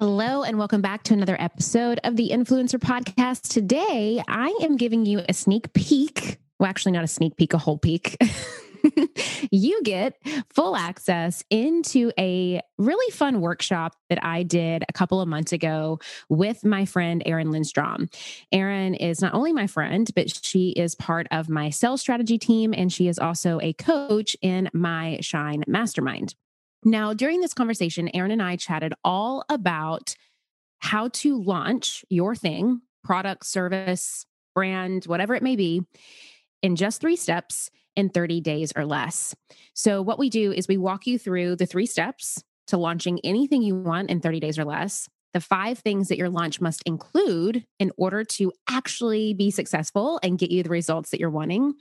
Hello, and welcome back to another episode of the Influencer Podcast. Today, I am giving you a sneak peek. Well, actually, not a sneak peek, a whole peek. you get full access into a really fun workshop that I did a couple of months ago with my friend Erin Lindstrom. Erin is not only my friend, but she is part of my sales strategy team, and she is also a coach in my Shine Mastermind. Now, during this conversation, Erin and I chatted all about how to launch your thing, product, service, brand, whatever it may be, in just three steps in 30 days or less. So, what we do is we walk you through the three steps to launching anything you want in 30 days or less, the five things that your launch must include in order to actually be successful and get you the results that you're wanting,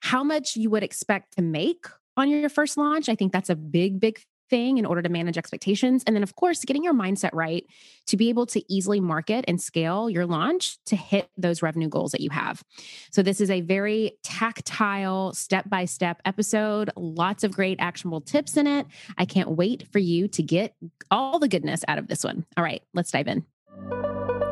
how much you would expect to make on your first launch. I think that's a big, big thing in order to manage expectations. And then, of course, getting your mindset right to be able to easily market and scale your launch to hit those revenue goals that you have. So, this is a very tactile, step by step episode. Lots of great actionable tips in it. I can't wait for you to get all the goodness out of this one. All right, let's dive in.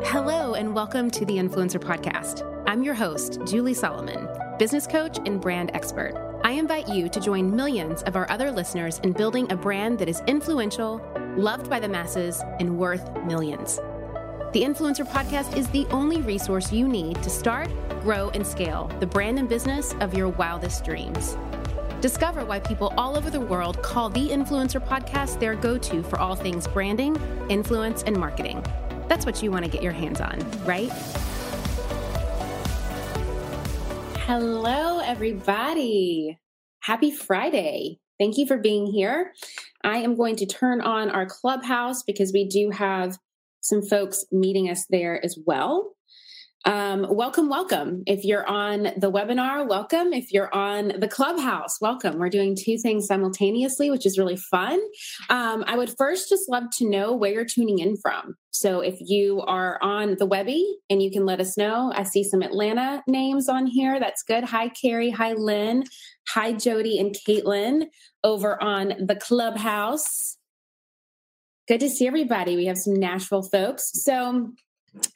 Hello, and welcome to the Influencer Podcast. I'm your host, Julie Solomon, business coach and brand expert. I invite you to join millions of our other listeners in building a brand that is influential, loved by the masses, and worth millions. The Influencer Podcast is the only resource you need to start, grow, and scale the brand and business of your wildest dreams. Discover why people all over the world call the Influencer Podcast their go to for all things branding, influence, and marketing. That's what you want to get your hands on, right? Hello, everybody. Happy Friday. Thank you for being here. I am going to turn on our clubhouse because we do have some folks meeting us there as well. Um, welcome, welcome. If you're on the webinar, welcome. If you're on the clubhouse, welcome. We're doing two things simultaneously, which is really fun. Um, I would first just love to know where you're tuning in from. So if you are on the Webby and you can let us know, I see some Atlanta names on here. That's good. Hi, Carrie. Hi, Lynn. Hi, Jody and Caitlin over on the clubhouse. Good to see everybody. We have some Nashville folks. So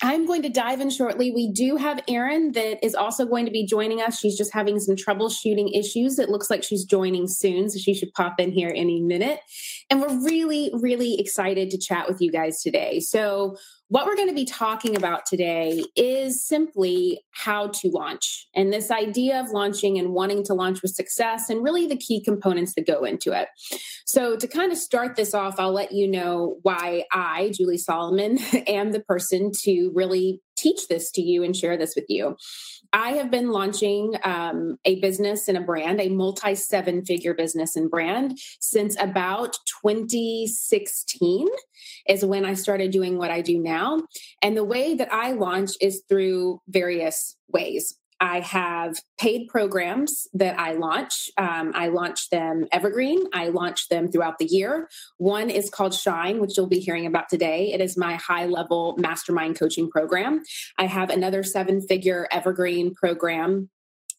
I'm going to dive in shortly. We do have Erin that is also going to be joining us. She's just having some troubleshooting issues. It looks like she's joining soon, so she should pop in here any minute. And we're really, really excited to chat with you guys today. So, what we're going to be talking about today is simply how to launch and this idea of launching and wanting to launch with success and really the key components that go into it. So, to kind of start this off, I'll let you know why I, Julie Solomon, am the person to really teach this to you and share this with you. I have been launching um, a business and a brand, a multi seven figure business and brand since about 2016 is when I started doing what I do now. And the way that I launch is through various ways. I have paid programs that I launch. Um, I launch them evergreen. I launch them throughout the year. One is called Shine, which you'll be hearing about today. It is my high level mastermind coaching program. I have another seven figure evergreen program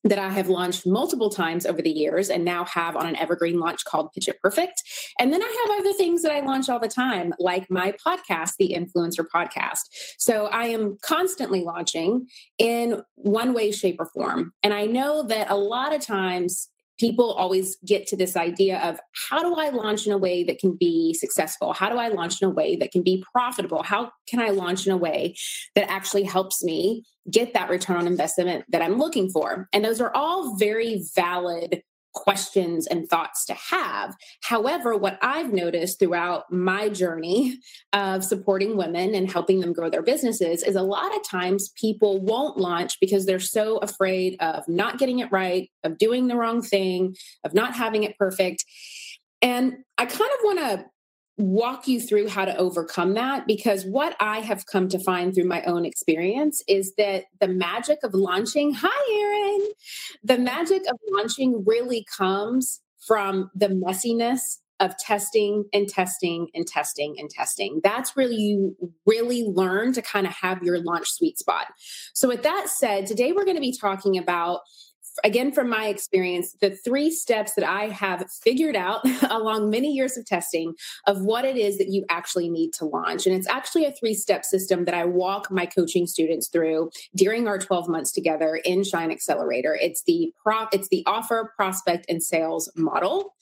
that I have launched multiple times over the years and now have on an evergreen launch called Pitch It Perfect. And then I have other things that I launch all the time, like my podcast, the Influencer Podcast. So I am constantly launching in one way, shape, or form. And I know that a lot of times people always get to this idea of how do I launch in a way that can be successful? How do I launch in a way that can be profitable? How can I launch in a way that actually helps me get that return on investment that I'm looking for? And those are all very valid questions and thoughts to have. However, what I've noticed throughout my journey of supporting women and helping them grow their businesses is a lot of times people won't launch because they're so afraid of not getting it right, of doing the wrong thing, of not having it perfect. And I kind of want to walk you through how to overcome that because what I have come to find through my own experience is that the magic of launching, hi, Erin, the magic of launching really comes from the messiness of testing and testing and testing and testing. That's where you really learn to kind of have your launch sweet spot. So, with that said, today we're going to be talking about again, from my experience, the three steps that I have figured out along many years of testing of what it is that you actually need to launch. And it's actually a three step system that I walk my coaching students through during our 12 months together in Shine Accelerator. It's the prop, it's the offer, prospect, and sales model.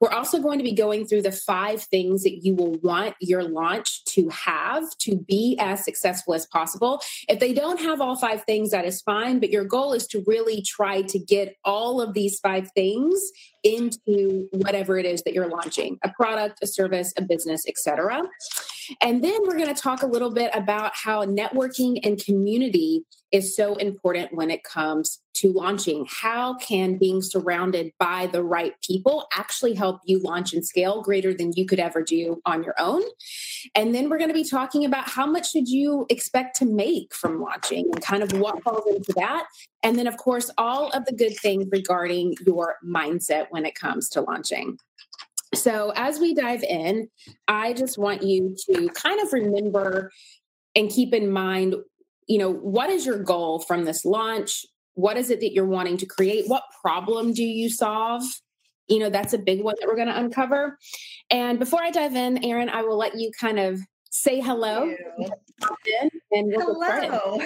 We're also going to be going through the five things that you will want your launch to have to be as successful as possible. If they don't have all five things, that is fine, but your goal is to really try to get all of these five things into whatever it is that you're launching a product a service a business etc and then we're going to talk a little bit about how networking and community is so important when it comes to launching. How can being surrounded by the right people actually help you launch and scale greater than you could ever do on your own? And then we're going to be talking about how much should you expect to make from launching and kind of what falls into that. And then, of course, all of the good things regarding your mindset when it comes to launching. So, as we dive in, I just want you to kind of remember and keep in mind, you know, what is your goal from this launch? What is it that you're wanting to create? What problem do you solve? You know, that's a big one that we're going to uncover. And before I dive in, Erin, I will let you kind of say hello. hello.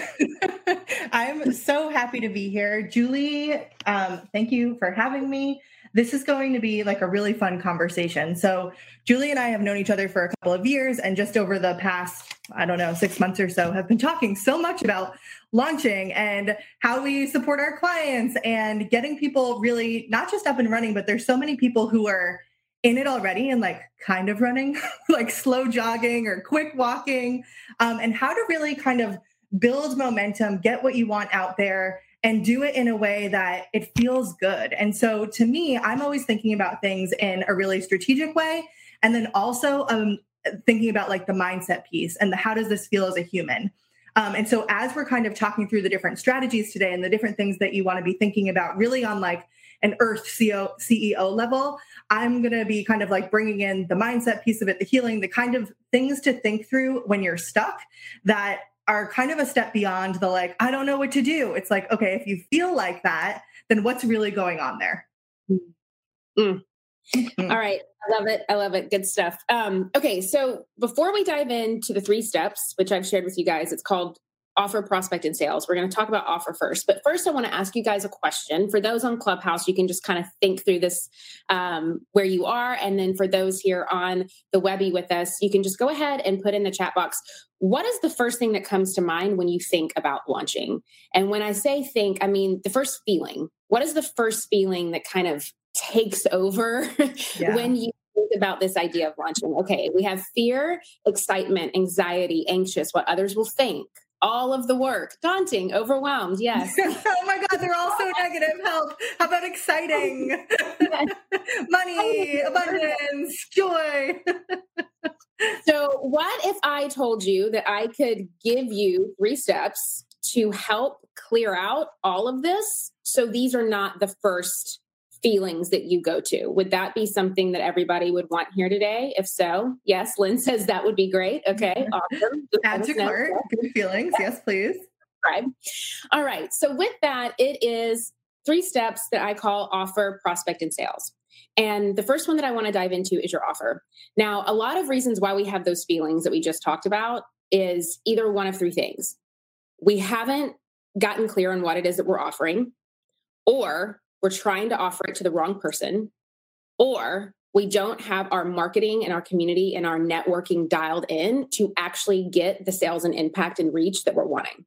I'm so happy to be here. Julie, um, thank you for having me this is going to be like a really fun conversation. So, Julie and I have known each other for a couple of years, and just over the past, I don't know, six months or so, have been talking so much about launching and how we support our clients and getting people really not just up and running, but there's so many people who are in it already and like kind of running, like slow jogging or quick walking, um, and how to really kind of build momentum, get what you want out there and do it in a way that it feels good. And so to me, I'm always thinking about things in a really strategic way. And then also um, thinking about like the mindset piece and the how does this feel as a human. Um, and so as we're kind of talking through the different strategies today and the different things that you want to be thinking about really on like an earth CEO, CEO level, I'm going to be kind of like bringing in the mindset piece of it, the healing, the kind of things to think through when you're stuck that are kind of a step beyond the like, I don't know what to do. It's like, okay, if you feel like that, then what's really going on there? Mm. Mm. All right. I love it. I love it. Good stuff. Um, okay. So before we dive into the three steps, which I've shared with you guys, it's called offer, prospect, and sales. We're going to talk about offer first. But first, I want to ask you guys a question. For those on Clubhouse, you can just kind of think through this um, where you are. And then for those here on the Webby with us, you can just go ahead and put in the chat box what is the first thing that comes to mind when you think about launching? And when I say think, I mean the first feeling. What is the first feeling that kind of takes over yeah. when you think about this idea of launching? Okay, we have fear, excitement, anxiety, anxious, what others will think, all of the work. Daunting overwhelmed yes. Oh my god they're all so negative. Help. How about exciting? Money oh, abundance joy. So what if i told you that i could give you three steps to help clear out all of this? So these are not the first feelings that you go to. Would that be something that everybody would want here today? If so, yes, Lynn says that would be great. Okay, awesome. To cart. Good feelings. Yes, please. All right. So with that, it is three steps that I call offer, prospect, and sales. And the first one that I want to dive into is your offer. Now, a lot of reasons why we have those feelings that we just talked about is either one of three things. We haven't gotten clear on what it is that we're offering, or we're trying to offer it to the wrong person, or we don't have our marketing and our community and our networking dialed in to actually get the sales and impact and reach that we're wanting.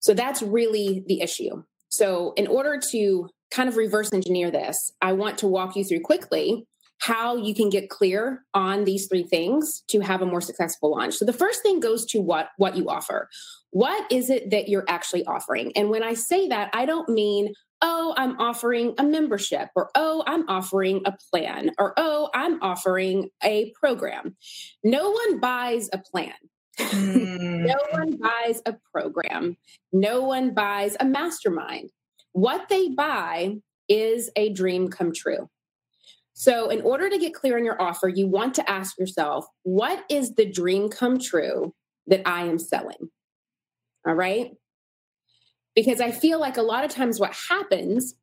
So that's really the issue. So, in order to kind of reverse engineer this, I want to walk you through quickly how you can get clear on these three things to have a more successful launch. So the first thing goes to what what you offer. What is it that you're actually offering? And when I say that, I don't mean oh, I'm offering a membership, or oh, I'm offering a plan, or oh, I'm offering a program. No one buys a plan. Mm. no one buys a program. No one buys a mastermind. What they buy is a dream come true. So, in order to get clear on your offer, you want to ask yourself, what is the dream come true that I am selling? All right. Because I feel like a lot of times what happens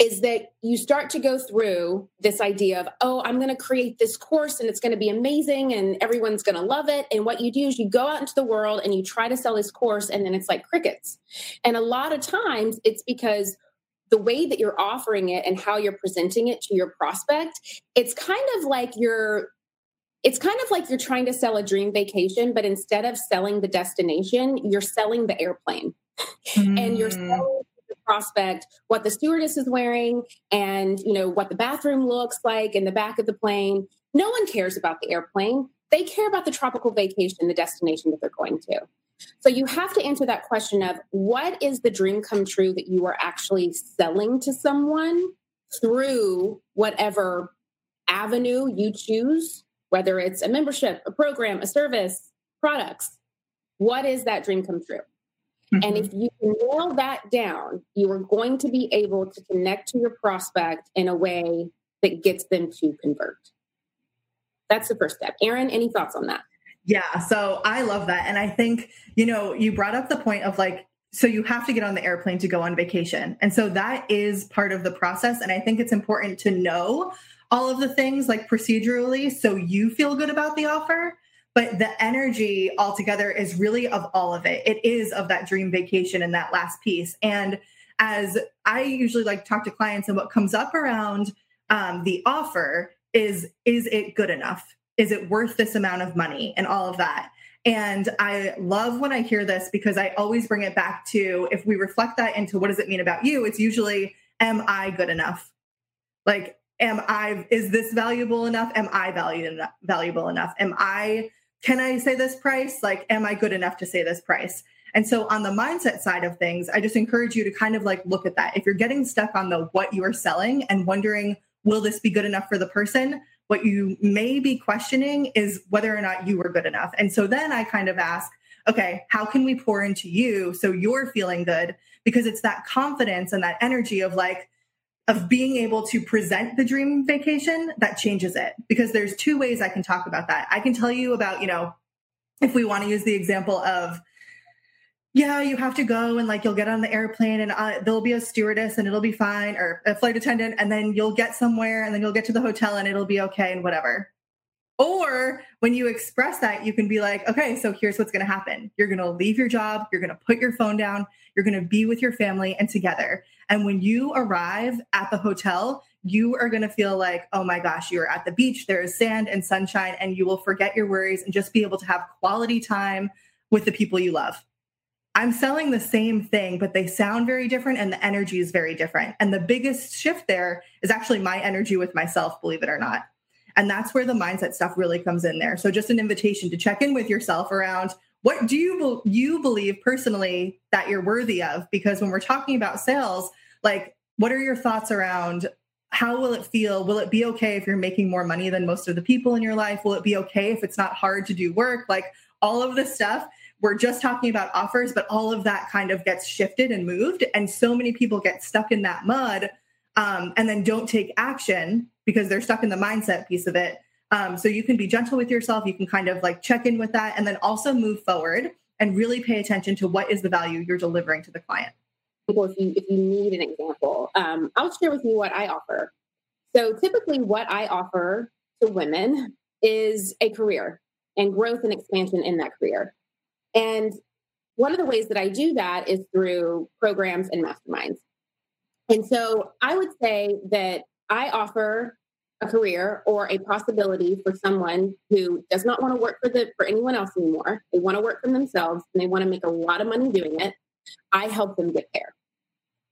is that you start to go through this idea of, oh, I'm going to create this course and it's going to be amazing and everyone's going to love it. And what you do is you go out into the world and you try to sell this course and then it's like crickets. And a lot of times it's because the way that you're offering it and how you're presenting it to your prospect, it's kind of like you're it's kind of like you're trying to sell a dream vacation, but instead of selling the destination, you're selling the airplane. Mm. and you're mm. selling the prospect what the stewardess is wearing and you know what the bathroom looks like in the back of the plane. No one cares about the airplane. They care about the tropical vacation, the destination that they're going to. So you have to answer that question of what is the dream come true that you are actually selling to someone through whatever avenue you choose, whether it's a membership, a program, a service, products. What is that dream come true? Mm-hmm. And if you can nail that down, you are going to be able to connect to your prospect in a way that gets them to convert. That's the first step. Erin, any thoughts on that? Yeah, so I love that. And I think, you know, you brought up the point of like, so you have to get on the airplane to go on vacation. And so that is part of the process. And I think it's important to know all of the things like procedurally so you feel good about the offer. But the energy altogether is really of all of it. It is of that dream vacation and that last piece. And as I usually like talk to clients, and what comes up around um, the offer is is it good enough? is it worth this amount of money and all of that and i love when i hear this because i always bring it back to if we reflect that into what does it mean about you it's usually am i good enough like am i is this valuable enough? Am i valued enough, valuable enough? Am i can i say this price? Like am i good enough to say this price? And so on the mindset side of things i just encourage you to kind of like look at that. If you're getting stuck on the what you are selling and wondering will this be good enough for the person? What you may be questioning is whether or not you were good enough. And so then I kind of ask, okay, how can we pour into you so you're feeling good? Because it's that confidence and that energy of like, of being able to present the dream vacation that changes it. Because there's two ways I can talk about that. I can tell you about, you know, if we want to use the example of yeah, you have to go and like you'll get on the airplane and uh, there'll be a stewardess and it'll be fine or a flight attendant and then you'll get somewhere and then you'll get to the hotel and it'll be okay and whatever. Or when you express that, you can be like, okay, so here's what's going to happen. You're going to leave your job, you're going to put your phone down, you're going to be with your family and together. And when you arrive at the hotel, you are going to feel like, oh my gosh, you're at the beach, there is sand and sunshine, and you will forget your worries and just be able to have quality time with the people you love. I'm selling the same thing, but they sound very different and the energy is very different. And the biggest shift there is actually my energy with myself, believe it or not. And that's where the mindset stuff really comes in there. So just an invitation to check in with yourself around what do you you believe personally that you're worthy of because when we're talking about sales, like what are your thoughts around how will it feel? Will it be okay if you're making more money than most of the people in your life? Will it be okay if it's not hard to do work? Like all of this stuff we're just talking about offers, but all of that kind of gets shifted and moved. And so many people get stuck in that mud um, and then don't take action because they're stuck in the mindset piece of it. Um, so you can be gentle with yourself. You can kind of like check in with that and then also move forward and really pay attention to what is the value you're delivering to the client. Well, If you, if you need an example, um, I'll share with you what I offer. So typically, what I offer to women is a career and growth and expansion in that career. And one of the ways that I do that is through programs and masterminds. And so I would say that I offer a career or a possibility for someone who does not want to work for the for anyone else anymore. They want to work for themselves and they want to make a lot of money doing it. I help them get there.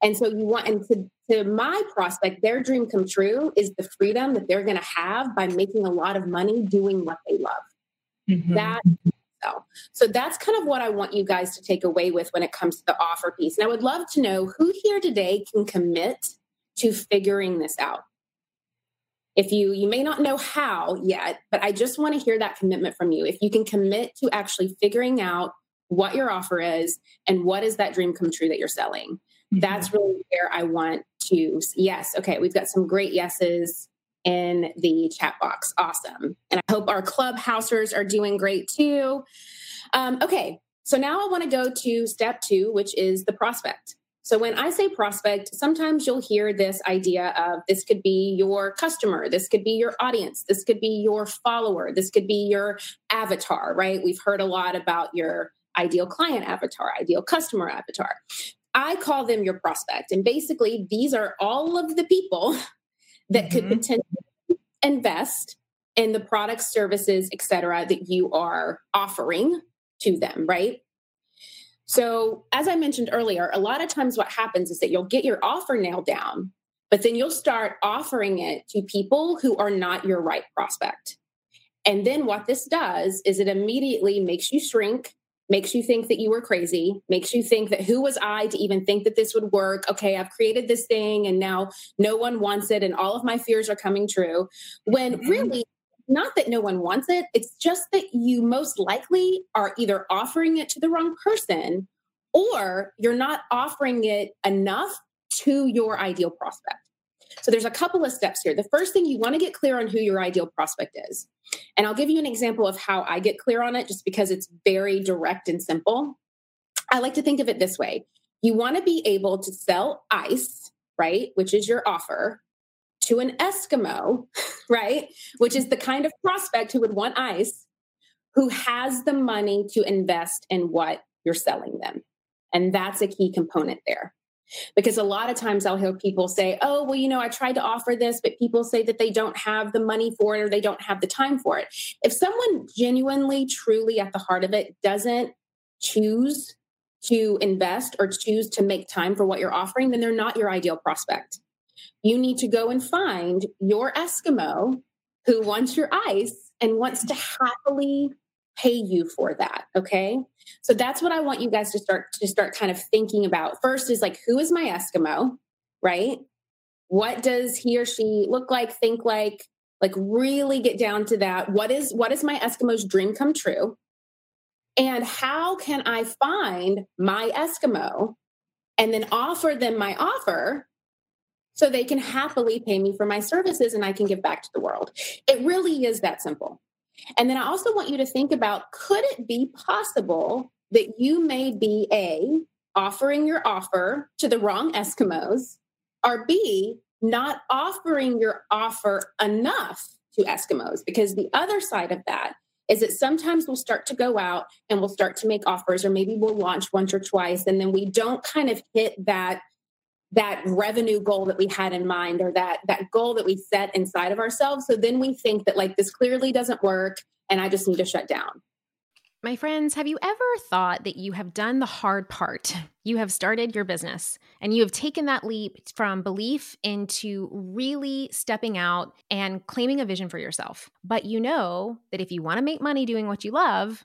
And so you want and to, to my prospect, their dream come true is the freedom that they're going to have by making a lot of money doing what they love. Mm-hmm. That so. So that's kind of what I want you guys to take away with when it comes to the offer piece. And I would love to know who here today can commit to figuring this out. If you you may not know how yet, but I just want to hear that commitment from you. If you can commit to actually figuring out what your offer is and what is that dream come true that you're selling. Mm-hmm. That's really where I want to yes, okay, we've got some great yeses in the chat box. Awesome. And I hope our clubhousers are doing great too. Um, okay. So now I want to go to step two, which is the prospect. So when I say prospect, sometimes you'll hear this idea of this could be your customer, this could be your audience, this could be your follower, this could be your avatar, right? We've heard a lot about your ideal client avatar, ideal customer avatar. I call them your prospect. And basically, these are all of the people that mm-hmm. could potentially invest in the products, services, et cetera, that you are offering to them, right? So, as I mentioned earlier, a lot of times what happens is that you'll get your offer nailed down, but then you'll start offering it to people who are not your right prospect. And then what this does is it immediately makes you shrink, makes you think that you were crazy, makes you think that who was I to even think that this would work? Okay, I've created this thing and now no one wants it and all of my fears are coming true. When mm-hmm. really, not that no one wants it, it's just that you most likely are either offering it to the wrong person or you're not offering it enough to your ideal prospect. So there's a couple of steps here. The first thing you want to get clear on who your ideal prospect is. And I'll give you an example of how I get clear on it just because it's very direct and simple. I like to think of it this way. You want to be able to sell ice, right, which is your offer, to an Eskimo, right? Which is the mm-hmm. kind of prospect who would want ice, who has the money to invest in what you're selling them. And that's a key component there. Because a lot of times I'll hear people say, oh, well, you know, I tried to offer this, but people say that they don't have the money for it or they don't have the time for it. If someone genuinely, truly at the heart of it doesn't choose to invest or choose to make time for what you're offering, then they're not your ideal prospect you need to go and find your Eskimo who wants your ice and wants to happily pay you for that. Okay. So that's what I want you guys to start to start kind of thinking about. First is like, who is my Eskimo? Right? What does he or she look like, think like? Like really get down to that. What is what is my Eskimo's dream come true? And how can I find my Eskimo and then offer them my offer so they can happily pay me for my services and I can give back to the world. It really is that simple. And then I also want you to think about could it be possible that you may be A, offering your offer to the wrong Eskimos, or B, not offering your offer enough to Eskimos? Because the other side of that is that sometimes we'll start to go out and we'll start to make offers, or maybe we'll launch once or twice, and then we don't kind of hit that that revenue goal that we had in mind or that that goal that we set inside of ourselves so then we think that like this clearly doesn't work and i just need to shut down my friends, have you ever thought that you have done the hard part? You have started your business and you have taken that leap from belief into really stepping out and claiming a vision for yourself. But you know that if you want to make money doing what you love,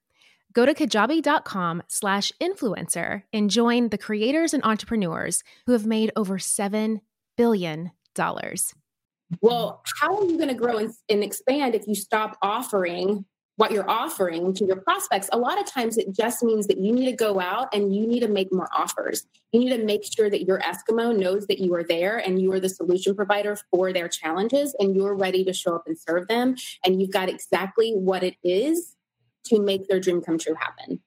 Go to kajabi.com slash influencer and join the creators and entrepreneurs who have made over $7 billion. Well, how are you going to grow and, and expand if you stop offering what you're offering to your prospects? A lot of times it just means that you need to go out and you need to make more offers. You need to make sure that your Eskimo knows that you are there and you are the solution provider for their challenges and you're ready to show up and serve them. And you've got exactly what it is to make their dream come true happen.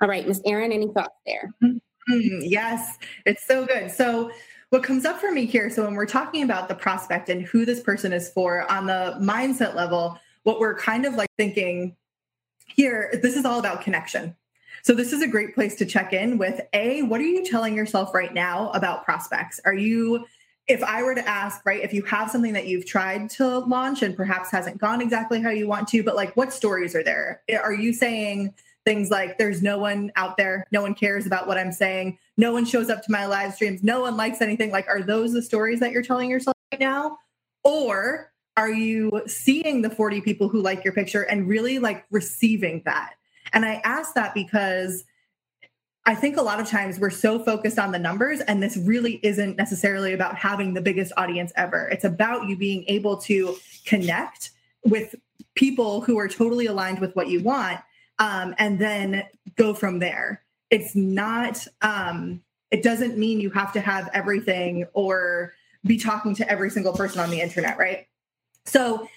All right, Miss Erin, any thoughts there? Mm-hmm. Yes, it's so good. So, what comes up for me here so, when we're talking about the prospect and who this person is for on the mindset level, what we're kind of like thinking here, this is all about connection. So, this is a great place to check in with A, what are you telling yourself right now about prospects? Are you if I were to ask, right, if you have something that you've tried to launch and perhaps hasn't gone exactly how you want to, but like what stories are there? Are you saying things like there's no one out there, no one cares about what I'm saying, no one shows up to my live streams, no one likes anything? Like, are those the stories that you're telling yourself right now? Or are you seeing the 40 people who like your picture and really like receiving that? And I ask that because I think a lot of times we're so focused on the numbers, and this really isn't necessarily about having the biggest audience ever. It's about you being able to connect with people who are totally aligned with what you want um, and then go from there. It's not, um, it doesn't mean you have to have everything or be talking to every single person on the internet, right? So,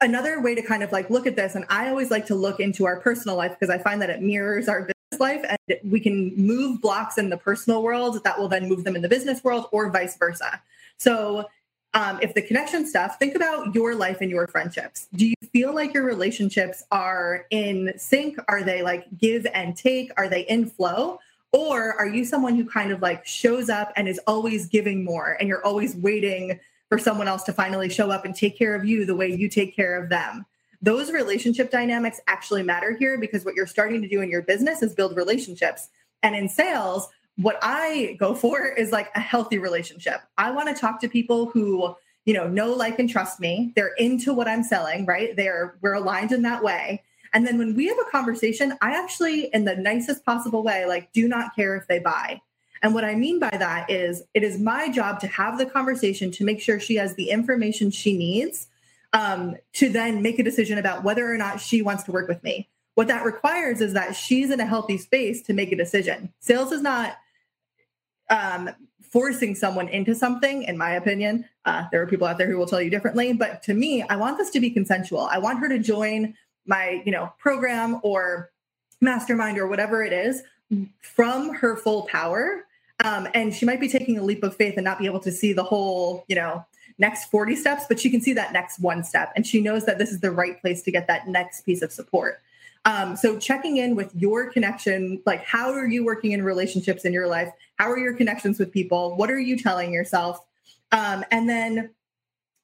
another way to kind of like look at this, and I always like to look into our personal life because I find that it mirrors our life and we can move blocks in the personal world that will then move them in the business world or vice versa. So um, if the connection stuff think about your life and your friendships. Do you feel like your relationships are in sync? Are they like give and take? Are they in flow? Or are you someone who kind of like shows up and is always giving more and you're always waiting for someone else to finally show up and take care of you the way you take care of them those relationship dynamics actually matter here because what you're starting to do in your business is build relationships. And in sales, what I go for is like a healthy relationship. I want to talk to people who, you know, know, like, and trust me. They're into what I'm selling, right? They're we're aligned in that way. And then when we have a conversation, I actually, in the nicest possible way, like, do not care if they buy. And what I mean by that is it is my job to have the conversation to make sure she has the information she needs um, to then make a decision about whether or not she wants to work with me. What that requires is that she's in a healthy space to make a decision. Sales is not um, forcing someone into something, in my opinion. Uh, there are people out there who will tell you differently, but to me, I want this to be consensual. I want her to join my, you know, program or mastermind or whatever it is from her full power. Um, and she might be taking a leap of faith and not be able to see the whole, you know, next 40 steps, but she can see that next one step and she knows that this is the right place to get that next piece of support. Um, so checking in with your connection, like how are you working in relationships in your life? How are your connections with people? What are you telling yourself? Um, and then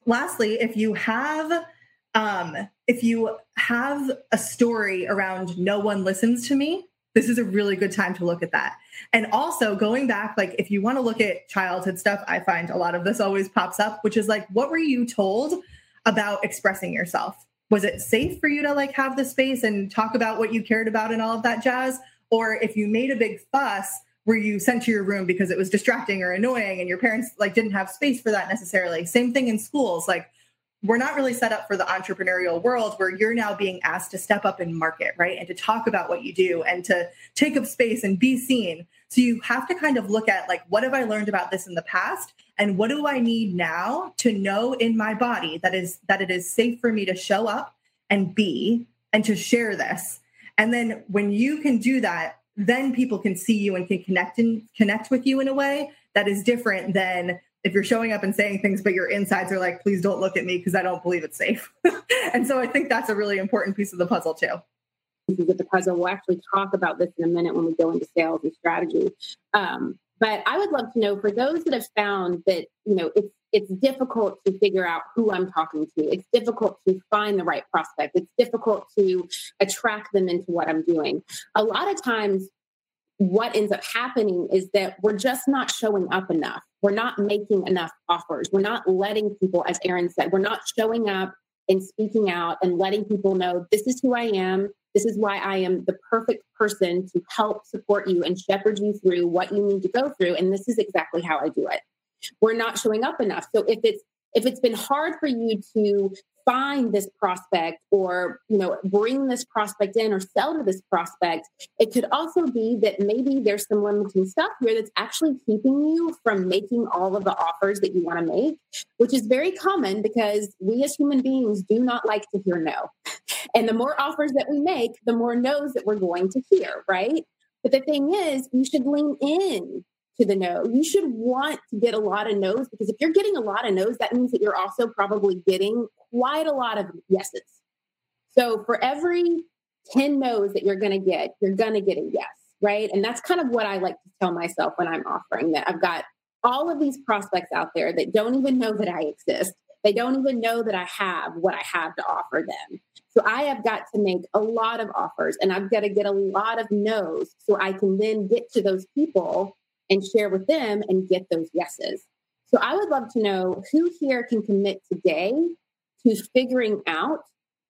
lastly, if you have um, if you have a story around no one listens to me, this is a really good time to look at that. And also going back, like if you want to look at childhood stuff, I find a lot of this always pops up, which is like, what were you told about expressing yourself? Was it safe for you to like have the space and talk about what you cared about and all of that jazz? Or if you made a big fuss, were you sent to your room because it was distracting or annoying and your parents like didn't have space for that necessarily? Same thing in schools. Like we're not really set up for the entrepreneurial world where you're now being asked to step up and market, right? And to talk about what you do and to take up space and be seen. So you have to kind of look at like, what have I learned about this in the past? And what do I need now to know in my body that is that it is safe for me to show up and be and to share this. And then when you can do that, then people can see you and can connect and connect with you in a way that is different than if you're showing up and saying things, but your insides are like, please don't look at me because I don't believe it's safe. and so I think that's a really important piece of the puzzle too. With the puzzle, we'll actually talk about this in a minute when we go into sales and strategy. Um, but I would love to know for those that have found that you know it's it's difficult to figure out who I'm talking to. It's difficult to find the right prospect. It's difficult to attract them into what I'm doing. A lot of times, what ends up happening is that we're just not showing up enough. We're not making enough offers. We're not letting people, as Erin said, we're not showing up and speaking out and letting people know this is who I am. This is why I am the perfect person to help support you and shepherd you through what you need to go through. And this is exactly how I do it. We're not showing up enough. So if it's if it's been hard for you to find this prospect or you know bring this prospect in or sell to this prospect it could also be that maybe there's some limiting stuff here that's actually keeping you from making all of the offers that you want to make which is very common because we as human beings do not like to hear no. And the more offers that we make the more no's that we're going to hear right? But the thing is you should lean in to the no. You should want to get a lot of no's because if you're getting a lot of no's, that means that you're also probably getting quite a lot of yeses. So for every 10 no's that you're going to get, you're going to get a yes, right? And that's kind of what I like to tell myself when I'm offering that I've got all of these prospects out there that don't even know that I exist. They don't even know that I have what I have to offer them. So I have got to make a lot of offers and I've got to get a lot of no's so I can then get to those people and share with them and get those yeses. So I would love to know who here can commit today to figuring out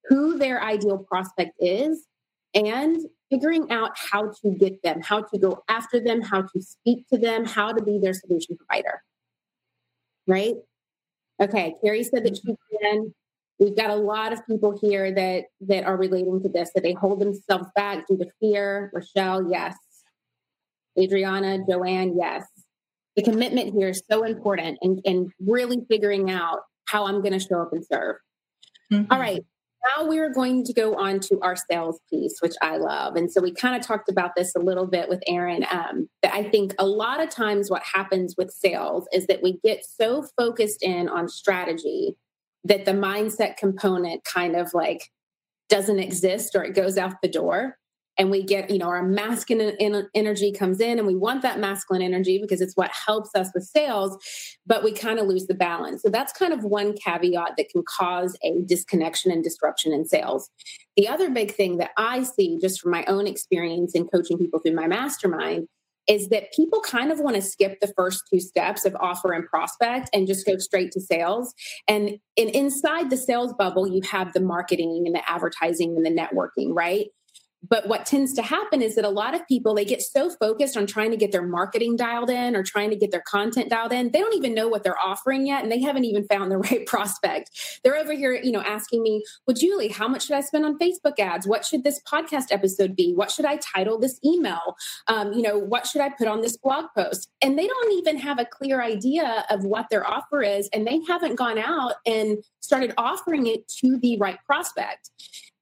who their ideal prospect is and figuring out how to get them, how to go after them, how to speak to them, how to be their solution provider. Right? Okay, Carrie said that she can. We've got a lot of people here that that are relating to this, that they hold themselves back due to fear. Rochelle, yes. Adriana, Joanne, yes. The commitment here is so important and, and really figuring out how I'm going to show up and serve. Mm-hmm. All right. Now we're going to go on to our sales piece, which I love. And so we kind of talked about this a little bit with Erin. Um, that I think a lot of times what happens with sales is that we get so focused in on strategy that the mindset component kind of like doesn't exist or it goes out the door and we get you know our masculine energy comes in and we want that masculine energy because it's what helps us with sales but we kind of lose the balance so that's kind of one caveat that can cause a disconnection and disruption in sales the other big thing that i see just from my own experience in coaching people through my mastermind is that people kind of want to skip the first two steps of offer and prospect and just go straight to sales. And, and inside the sales bubble, you have the marketing and the advertising and the networking, right? But what tends to happen is that a lot of people they get so focused on trying to get their marketing dialed in or trying to get their content dialed in they don't even know what they're offering yet and they haven't even found the right prospect. They're over here you know asking me well julie how much should i spend on facebook ads? What should this podcast episode be? What should i title this email? Um, you know what should i put on this blog post? And they don't even have a clear idea of what their offer is and they haven't gone out and started offering it to the right prospect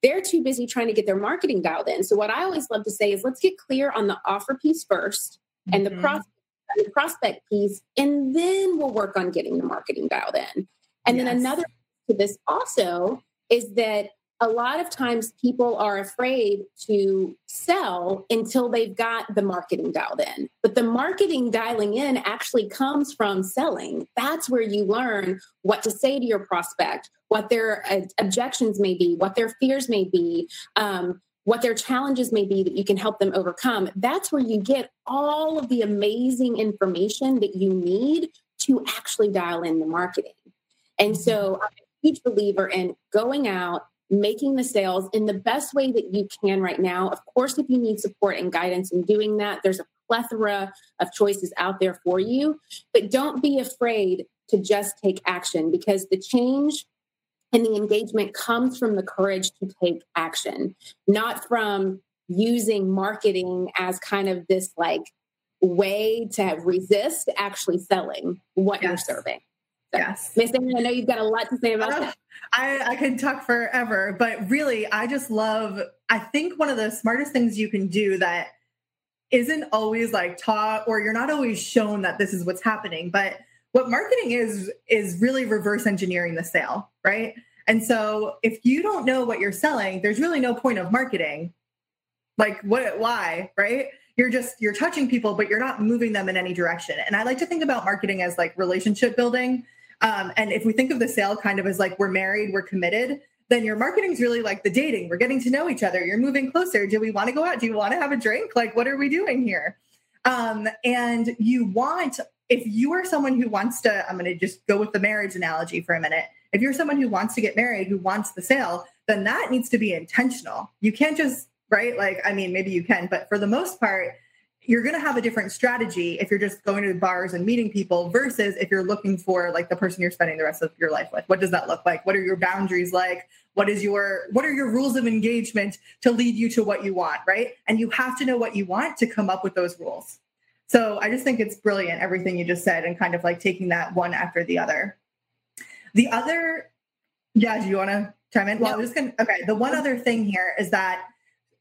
they're too busy trying to get their marketing dialed in. So what I always love to say is let's get clear on the offer piece 1st and the, mm-hmm. prospect, the prospect piece, and then we'll work on getting the marketing dialed in. And yes. then another to this also is that a lot of times people are afraid to sell until they've got the marketing dialed in. But the marketing dialing in actually comes from selling. That's where you learn what to say to your prospect, what their uh, objections may be, what their fears may be. Um, what their challenges may be that you can help them overcome. That's where you get all of the amazing information that you need to actually dial in the marketing. And so I'm a huge believer in going out making the sales in the best way that you can right now. Of course, if you need support and guidance in doing that, there's a plethora of choices out there for you. But don't be afraid to just take action because the change and the engagement comes from the courage to take action, not from using marketing as kind of this like way to resist actually selling what yes. you're serving. Yes. Miss I know you've got a lot to say about that. I, I could talk forever, but really, I just love, I think one of the smartest things you can do that isn't always like taught or you're not always shown that this is what's happening, but what marketing is is really reverse engineering the sale, right? And so if you don't know what you're selling, there's really no point of marketing. Like what why, right? You're just you're touching people but you're not moving them in any direction. And I like to think about marketing as like relationship building. Um, and if we think of the sale kind of as like we're married, we're committed, then your marketing is really like the dating. We're getting to know each other. You're moving closer. Do we want to go out? Do you want to have a drink? Like, what are we doing here? Um, and you want, if you are someone who wants to, I'm going to just go with the marriage analogy for a minute. If you're someone who wants to get married, who wants the sale, then that needs to be intentional. You can't just, right? Like, I mean, maybe you can, but for the most part, you're going to have a different strategy if you're just going to bars and meeting people versus if you're looking for like the person you're spending the rest of your life with. What does that look like? What are your boundaries like? What is your what are your rules of engagement to lead you to what you want right? And you have to know what you want to come up with those rules. So i just think it's brilliant everything you just said and kind of like taking that one after the other. The other yeah do you want to chime in? Well i'm just gonna okay the one other thing here is that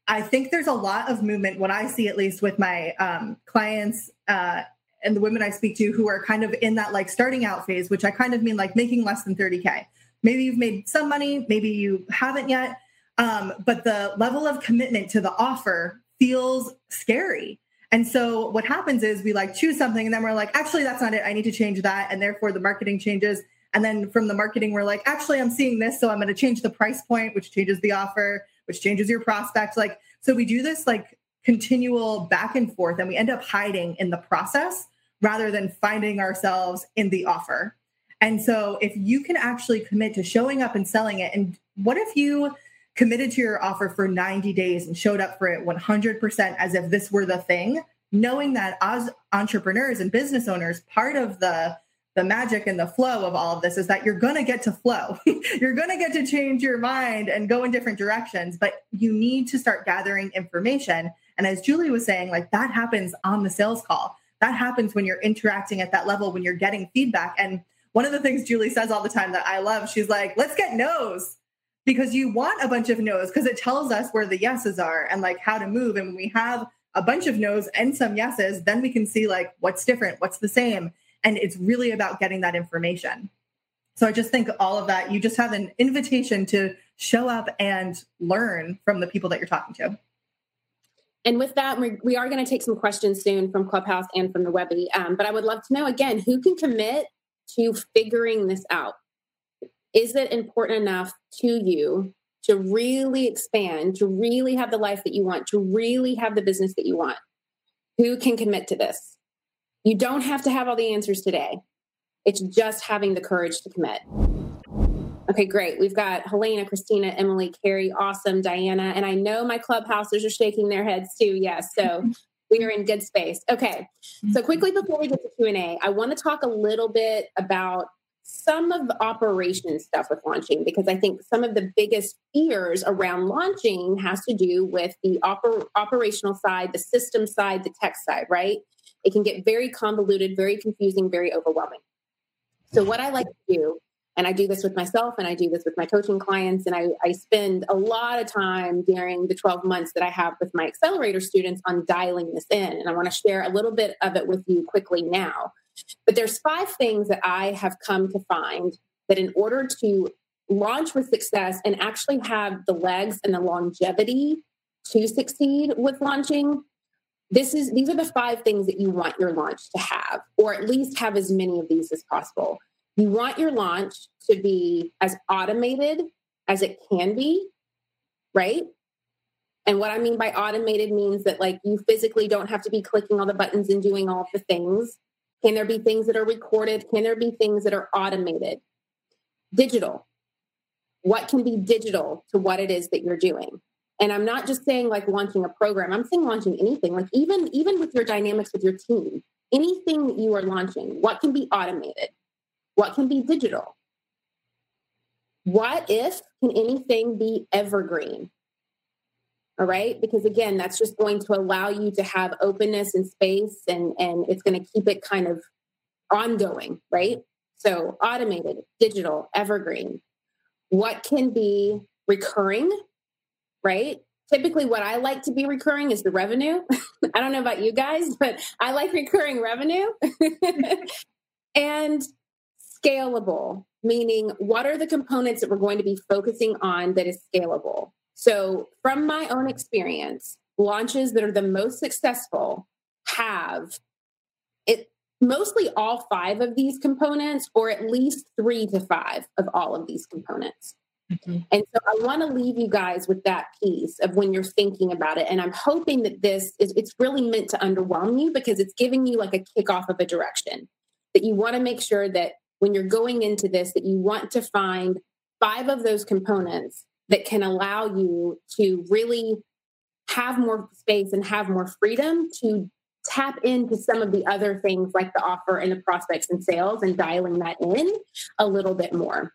I think there's a lot of movement, what I see at least with my um, clients uh, and the women I speak to who are kind of in that like starting out phase, which I kind of mean like making less than 30K. Maybe you've made some money, maybe you haven't yet. Um, but the level of commitment to the offer feels scary. And so what happens is we like choose something and then we're like, actually, that's not it. I need to change that. And therefore the marketing changes. And then from the marketing, we're like, actually, I'm seeing this. So I'm going to change the price point, which changes the offer which changes your prospect. Like, so we do this like continual back and forth, and we end up hiding in the process rather than finding ourselves in the offer. And so if you can actually commit to showing up and selling it, and what if you committed to your offer for 90 days and showed up for it 100% as if this were the thing, knowing that as entrepreneurs and business owners, part of the the magic and the flow of all of this is that you're going to get to flow. you're going to get to change your mind and go in different directions, but you need to start gathering information. And as Julie was saying, like that happens on the sales call. That happens when you're interacting at that level, when you're getting feedback. And one of the things Julie says all the time that I love, she's like, let's get no's because you want a bunch of no's because it tells us where the yeses are and like how to move. And when we have a bunch of no's and some yeses, then we can see like what's different, what's the same and it's really about getting that information. So I just think all of that, you just have an invitation to show up and learn from the people that you're talking to. And with that, we are going to take some questions soon from Clubhouse and from the Webby. Um, but I would love to know again who can commit to figuring this out? Is it important enough to you to really expand, to really have the life that you want, to really have the business that you want? Who can commit to this? You don't have to have all the answers today. It's just having the courage to commit. Okay, great. We've got Helena, Christina, Emily, Carrie, awesome, Diana, and I know my clubhousers are shaking their heads too. Yes, so we are in good space. Okay, so mm-hmm. quickly before we get to Q and A, I want to talk a little bit about some of the operation stuff with launching because I think some of the biggest fears around launching has to do with the oper- operational side, the system side, the tech side, right? It can get very convoluted, very confusing, very overwhelming. So, what I like to do, and I do this with myself and I do this with my coaching clients, and I, I spend a lot of time during the 12 months that I have with my accelerator students on dialing this in. And I want to share a little bit of it with you quickly now. But there's five things that I have come to find that in order to launch with success and actually have the legs and the longevity to succeed with launching, this is these are the five things that you want your launch to have or at least have as many of these as possible. You want your launch to be as automated as it can be right? And what i mean by automated means that like you physically don't have to be clicking all the buttons and doing all the things. Can there be things that are recorded? Can there be things that are automated? Digital. What can be digital to what it is that you're doing and i'm not just saying like launching a program. I'm saying launching anything. Like even even with your dynamics with your team anything that you are launching what can be automated? What can be digital? What if can anything be evergreen? All right? Because again that's just going to allow you to have openness and space and and it's going to keep it kind of ongoing right? So automated digital evergreen. What can be recurring right? Typically, what I like to be recurring is the revenue. I don't know about you guys, but I like recurring revenue. And scalable, meaning what are the components that we're going to be focusing on that is scalable? So, from my own experience, launches that are the most successful have it mostly all five of these components, or at least three to five of all of these components. Mm-hmm. And so I want to leave you guys with that piece of when you're thinking about it. And I'm hoping that this is it's really meant to underwhelm you because it's giving you like a kickoff of a direction that you want to make sure that when you're going into this, that you want to find five of those components that can allow you to really have more space and have more freedom to tap into some of the other things like the offer and the prospects and sales and dialing that in a little bit more.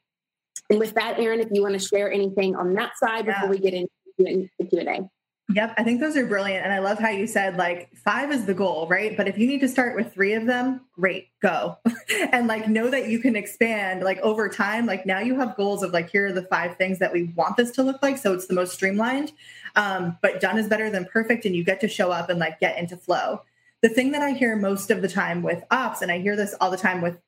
And with that, Erin, if you want to share anything on that side yeah. before we get into the Q&A. Yep, I think those are brilliant. And I love how you said like five is the goal, right? But if you need to start with three of them, great, go. and like know that you can expand like over time. Like now you have goals of like, here are the five things that we want this to look like. So it's the most streamlined. Um, but done is better than perfect. And you get to show up and like get into flow. The thing that I hear most of the time with ops, and I hear this all the time with,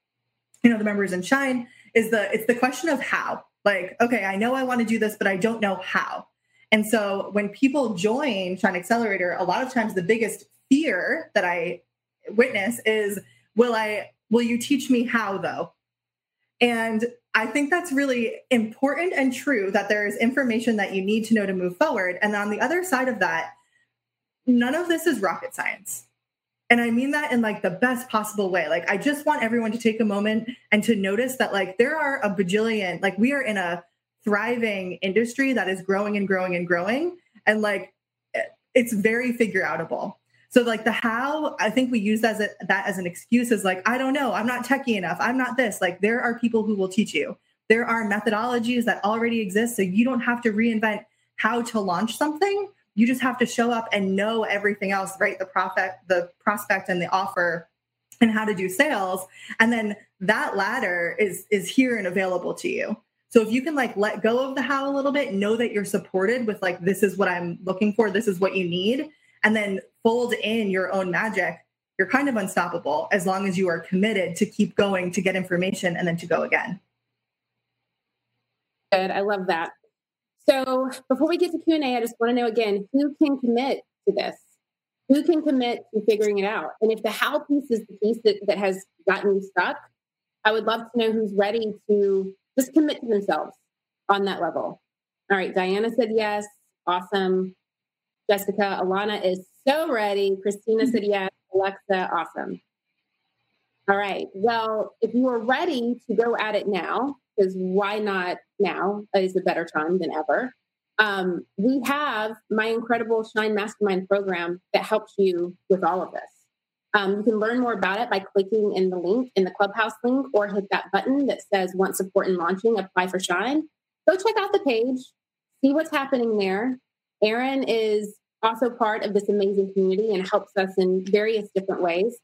you know, the members in Shine, is the it's the question of how. Like, okay, I know I want to do this, but I don't know how and so when people join Shine Accelerator, a lot of times the biggest fear that I witness is will I will you teach me how though? And I think that's really important and true that there is information that you need to know to move forward. And on the other side of that, none of this is rocket science. And I mean that in like the best possible way. Like I just want everyone to take a moment and to notice that like there are a bajillion, like we are in a thriving industry that is growing and growing and growing. And like eh, it's very figure outable. So like the how i think we use that as, a, that as an excuse is like i don't know. I'm not techie enough. I'm not this. Like there are people who will teach you. There are methodologies that already exist so you don't have to reinvent how to launch something you just have to show up and know everything else right the profit the prospect and the offer and how to do sales and then that ladder is is here and available to you so if you can like let go of the how a little bit, know that you're supported with like, this is what I'm looking for, this is what you need, and then fold in your own magic, you're kind of unstoppable as long as you are committed to keep going to get information and then to go again. Good. I love that. So before we get to Q&A, I just want to know again, who can commit to this? Who can commit to figuring it out? And if the how piece is the piece that, that has gotten you stuck, I would love to know who's ready to just commit to themselves on that level. All right, Diana said yes. Awesome. Jessica, Alana is so ready. Christina said mm-hmm. yes. Alexa, awesome. All right. Well, if you are ready to go at it now, because why not now is a better time than ever. Um, we have my incredible Shine Mastermind program that helps you with all of this. Um, you can learn more about it by clicking in the link in the Clubhouse link or hit that button that says Want Support in Launching, Apply for Shine. Go check out the page, see what's happening there. Erin is also part of this amazing community and helps us in various different ways.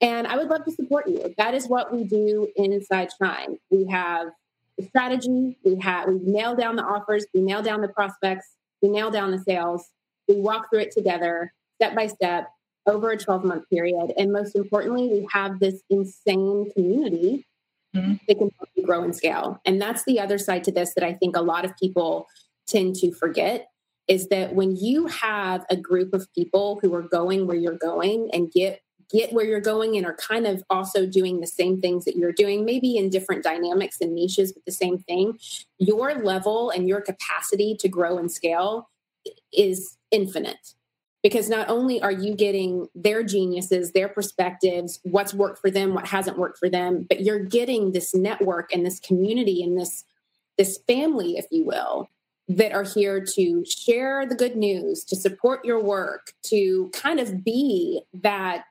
And I would love to support you. That is what we do inside Shine. We have the strategy, we have we nail down the offers, we nail down the prospects, we nail down the sales, we walk through it together step by step over a 12 month period. And most importantly, we have this insane community mm-hmm. that can help you grow and scale. And that's the other side to this that I think a lot of people tend to forget is that when you have a group of people who are going where you're going and get get where you're going and are kind of also doing the same things that you're doing maybe in different dynamics and niches but the same thing your level and your capacity to grow and scale is infinite. Because not only are you getting their geniuses, their perspectives, what's worked for them, what hasn't worked for them, but you're getting this network and this community and this this family, if you will, that are here to share the good news, to support your work, to kind of be that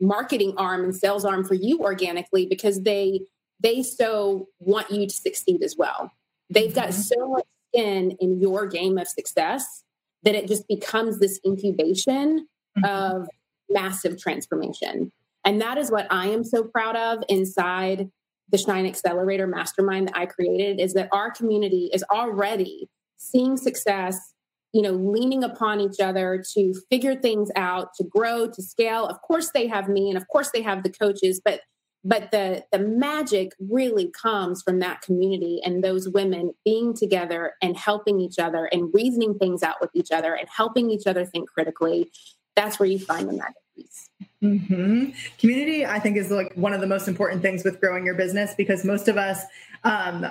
marketing arm and sales arm for you organically because they they so want you to succeed as well. They've got mm-hmm. so much skin in your game of success that it just becomes this incubation mm-hmm. of massive transformation. And that is what I am so proud of inside the Shine Accelerator mastermind that I created is that our community is already seeing success, you know, leaning upon each other to figure things out, to grow, to scale. Of course, they have me and of course, they have the coaches, but but the the magic really comes from that community and those women being together and helping each other and reasoning things out with each other and helping each other think critically that's where you find the magic piece mm-hmm. community i think is like one of the most important things with growing your business because most of us um,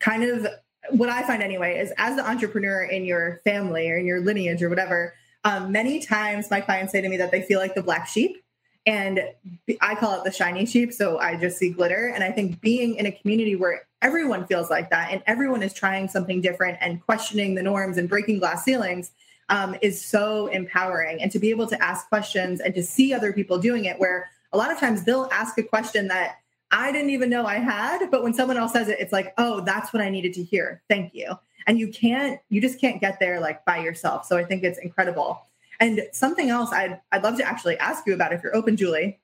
kind of what i find anyway is as the entrepreneur in your family or in your lineage or whatever um, many times my clients say to me that they feel like the black sheep and I call it the shiny sheep. So I just see glitter. And I think being in a community where everyone feels like that and everyone is trying something different and questioning the norms and breaking glass ceilings um, is so empowering. And to be able to ask questions and to see other people doing it, where a lot of times they'll ask a question that I didn't even know I had, but when someone else says it, it's like, oh, that's what I needed to hear. Thank you. And you can't, you just can't get there like by yourself. So I think it's incredible. And something else I'd, I'd love to actually ask you about if you're open, Julie,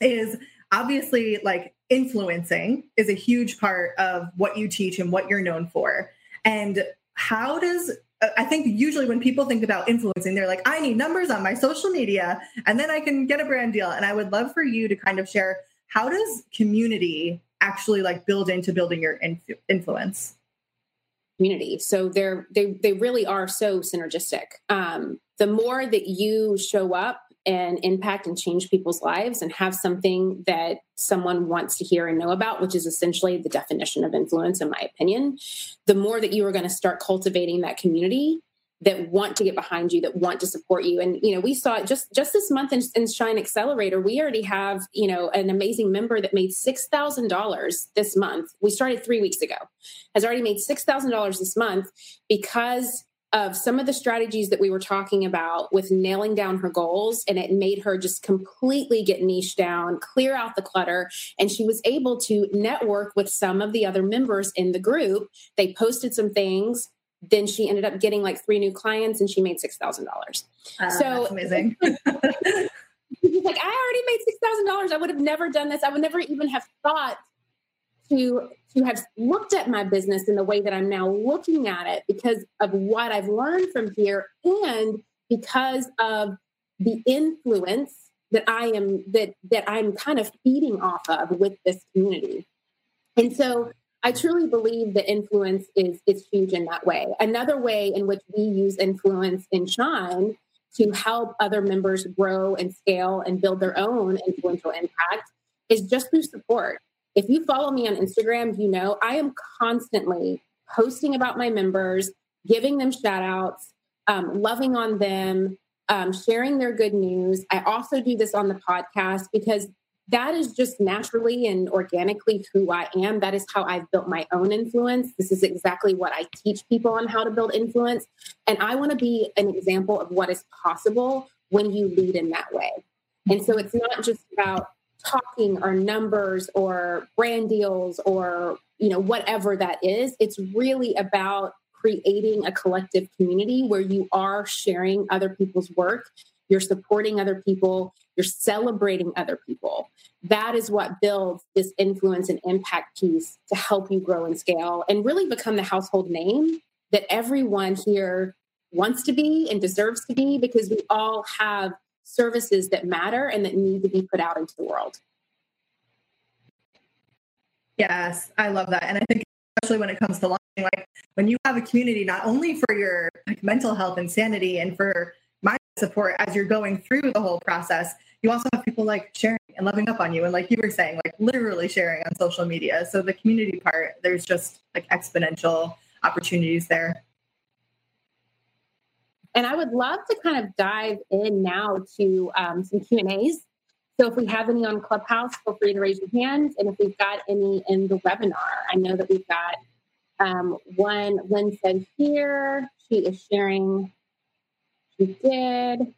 is obviously like influencing is a huge part of what you teach and what you're known for. And how does I think usually when people think about influencing, they're like, I need numbers on my social media and then I can get a brand deal. And I would love for you to kind of share how does community actually like build into building your influence? Community. So they're they they really are so synergistic. Um, the more that you show up and impact and change people's lives and have something that someone wants to hear and know about, which is essentially the definition of influence, in my opinion, the more that you are going to start cultivating that community that want to get behind you that want to support you. And you know we saw just just this month in, in shine accelerator we already have you know an amazing member that made $6000 this month. We started three weeks ago has already made $6000 this month because of some of the strategies that we were talking about with nailing down her goals and it made her just completely get niche down clear out the clutter. And she was able to network with some of the other members in the group. They posted some things then she ended up getting like three new clients and she made six thousand uh, dollars so amazing. Like i already made six thousand dollars. I would have never done this. I would never even have thought to to have looked at my business in the way that I'm now looking at it because of what I've learned from here and because of the influence that I am that that I'm kind of feeding off of with this community. And so I truly believe that influence is is huge in that way. Another way in which we use influence in Shine to help other members grow and scale and build their own influential impact is just through support. If you follow me on Instagram, you know I am constantly posting about my members, giving them shout outs, um, loving on them, um, sharing their good news. I also do this on the podcast because that is just naturally and organically who I am. That is how I've built my own influence. This is exactly what I teach people on how to build influence. And I want to be an example of what is possible when you lead in that way. And so it's not just about talking or numbers or brand deals or you know whatever that is it's really about creating a collective community where you are sharing other people's work you're supporting other people you're celebrating other people that is what builds this influence and impact piece to help you grow and scale and really become the household name that everyone here wants to be and deserves to be because we all have services that matter and that need to be put out into the world. Yes, I love that. And I think especially when it comes to launching, like when you have a community, not only for your like, mental health and sanity and for my support as you're going through the whole process, you also have people like sharing and loving up on you. And like you were saying, like literally sharing on social media. So the community part, there's just like exponential opportunities there. And I would love to kind of dive in now to um, some Q and A's. So if we have any on Clubhouse, feel free to raise your hands. And if we've got any in the webinar, I know that we've got um, one. Lynn said here she is sharing. She did.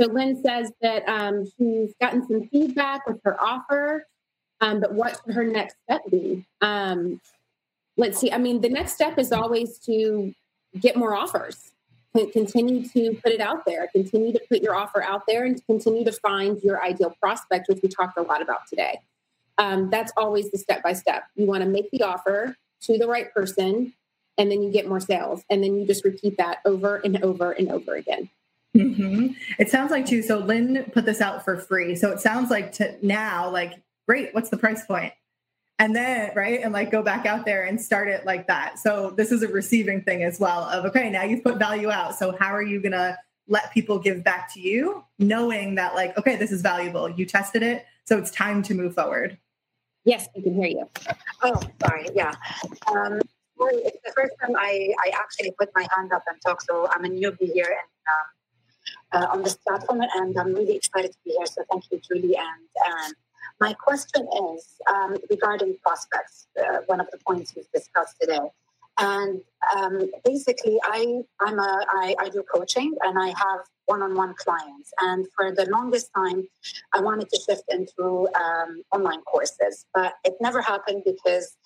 So Lynn says that um, she's gotten some feedback with her offer, um, but what should her next step be? Um, let's see. I mean, the next step is always to get more offers continue to put it out there, continue to put your offer out there, and continue to find your ideal prospect, which we talked a lot about today. Um, that's always the step by step. You want to make the offer to the right person, and then you get more sales, and then you just repeat that over and over and over again. Mm-hmm. It sounds like too. So Lynn put this out for free. So it sounds like to now, like, great. What's the price point? And then right, and like go back out there and start it like that. So this is a receiving thing as well. Of okay, now you've put value out. So how are you gonna let people give back to you, knowing that like okay, this is valuable. You tested it, so it's time to move forward. Yes, I can hear you. Oh, sorry. Yeah. Um, it's the first time I, I actually put my hand up and talk. So I'm a newbie here and um, uh, on this platform, and I'm really excited to be here. So thank you, Julie and Erin. My question is um, regarding prospects, uh, one of the points we've discussed today. And um, basically, I I'm a I, I do coaching and I have one-on-one clients. And for the longest time, I wanted to shift into um, online courses, but it never happened because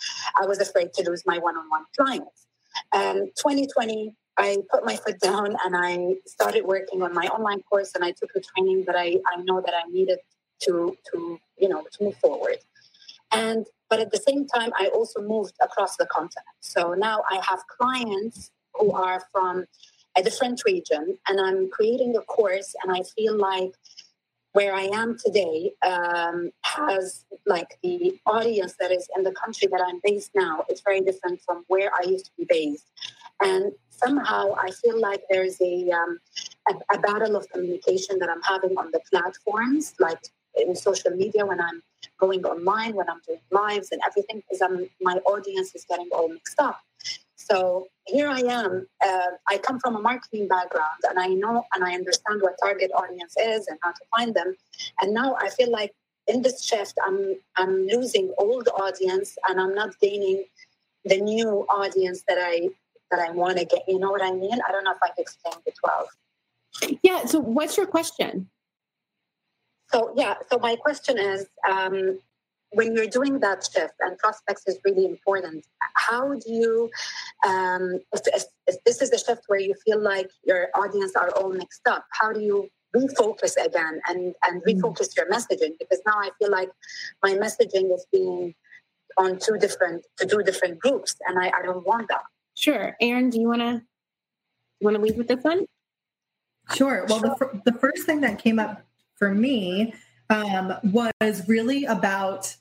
I was afraid to lose my one-on-one clients. And 2020, I put my foot down and I started working on my online course, and I took the training that I, I know that I needed to to you know to move forward. And but at the same time, I also moved across the continent. So now I have clients who are from a different region, and I'm creating a course, and I feel like where I am today um, has like the audience that is in the country that I'm based now is very different from where I used to be based, and somehow I feel like there's a, um, a, a battle of communication that I'm having on the platforms, like in social media when I'm going online, when I'm doing lives and everything, because I'm my audience is getting all mixed up. So here I am. Uh, I come from a marketing background, and I know and I understand what target audience is and how to find them. And now I feel like in this shift, I'm I'm losing old audience, and I'm not gaining the new audience that I that I want to get. You know what I mean? I don't know if I've explained it well. Yeah. So, what's your question? So yeah, so my question is, um, when you're doing that shift and prospects is really important, how do you, um, if, if, if this is the shift where you feel like your audience are all mixed up, how do you refocus again and and mm. refocus your messaging? Because now I feel like my messaging is being on two different to two different groups, and I, I don't want that. Sure, Erin, do you want to want to lead with this one? Sure. Well, the, the first thing that came up for me um, was really about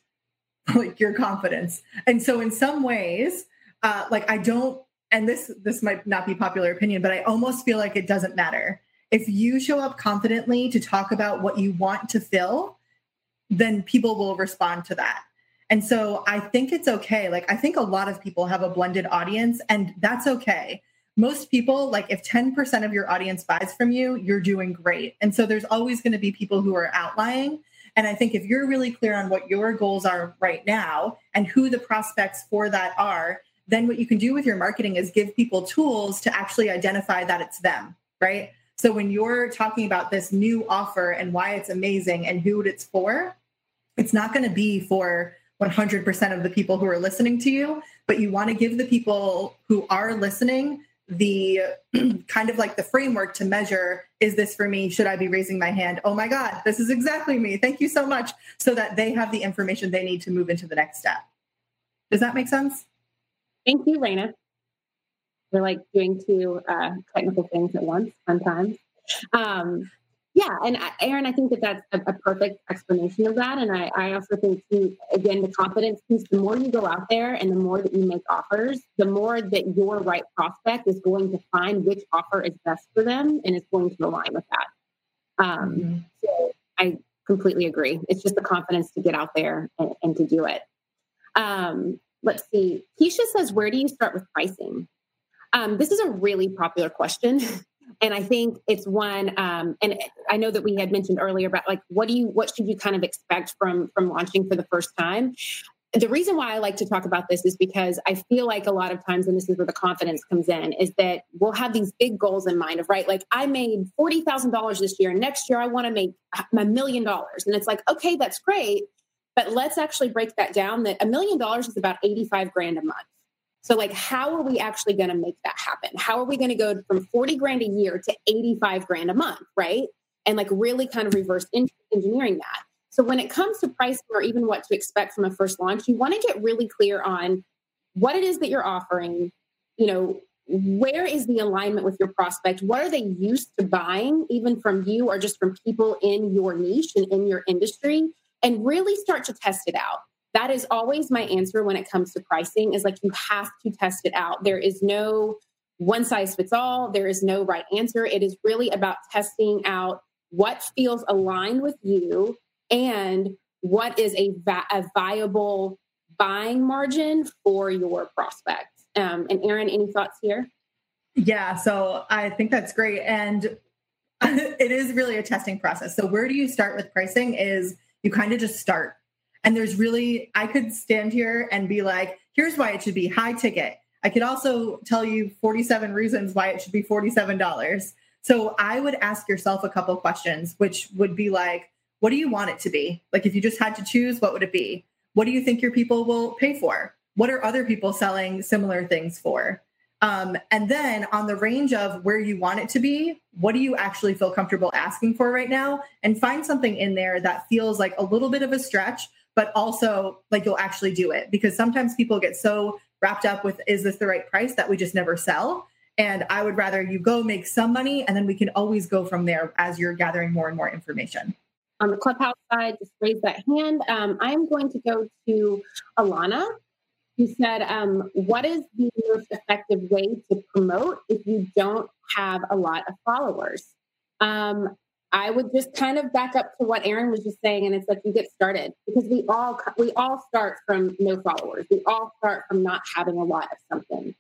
like your confidence. And so in some ways, uh, like I don't, and this this might not be popular opinion, but I almost feel like it doesn't matter. If you show up confidently to talk about what you want to fill, then people will respond to that. And so I think it's okay. Like I think a lot of people have a blended audience, and that's okay most people, like if 10% of your audience buys from you, you're doing great. And so there's always going to be people who are outlying. And I think if you're really clear on what your goals are right now and who the prospects for that are, then what you can do with your marketing is give people tools to actually identify that it's them, right? So when you're talking about this new offer and why it's amazing and who it's for, it's not going to be for 100% of the people who are listening to you, but you want to give the people who are listening the kind of like the framework to measure is this for me? Should i be raising my hand? Oh my god this is exactly me. Thank you so much. So that they have the information they need to move into the next step. Does that make sense? Thank you Raina. we're like doing two uh, technical things at once sometimes um, yeah, and Erin, I think that that's a, perfect explanation of that. And I, I also think, too, again, the confidence piece. The more you go out there, and the more that you make offers, the more that your right prospect is going to find which offer is best for them, and is going to align with that. Um, mm-hmm. So I completely agree. It's just the confidence to get out there and, and to do it. Um, let's see. Keisha says, "Where do you start with pricing?" Um, this is a really popular question. and I think it's one. Um, and I know that we had mentioned earlier about like what do you what should you kind of expect from from launching for the first time. The reason why I like to talk about this is because I feel like a lot of times, and this is where the confidence comes in, is that we'll have these big goals in mind of right, like I made forty thousand dollars this year, and next year I want to make a million dollars, and it's like okay, that's great, but let's actually break that down. That a million dollars is about eighty five grand a month so, like, how are we actually going to make that happen? How are we going to go from 40 grand a year to 85 grand a month, right? And like really kind of reverse engineering that. So, when it comes to pricing or even what to expect from a first launch, you want to get really clear on what it is that you're offering, you know, where is the alignment with your prospect? What are they used to buying, even from you or just from people in your niche and in your industry? And really start to test it out. That is always my answer when it comes to pricing is like you have to test it out. There is no one size fits all, there is no right answer. It is really about testing out what feels aligned with you and what is a, va- a viable buying margin for your prospect. Um, and Erin, any thoughts here? Yeah, so I think that's great. And it is really a testing process. So, where do you start with pricing? Is you kind of just start. And there's really, I could stand here and be like, here's why it should be high ticket. I could also tell you 47 reasons why it should be $47. So, I would ask yourself a couple questions, which would be like, what do you want it to be? Like, if you just had to choose, what would it be? What do you think your people will pay for? What are other people selling similar things for? Um, and then on the range of where you want it to be, what do you actually feel comfortable asking for right now? And find something in there that feels like a little bit of a stretch, but also like you'll actually do it. Because sometimes people get so wrapped up with, is this the right price that we just never sell? And I would rather you go make some money and then we can always go from there as you're gathering more and more information. On the clubhouse side, just raise that hand. Um, I'm going to go to Alana who said, um, What is the most effective way to promote if you don't have a lot of followers? Um, I would just kind of back up to what Erin was just saying, and it's like you get started because we all we all start from no followers. We all start from not having a lot of something.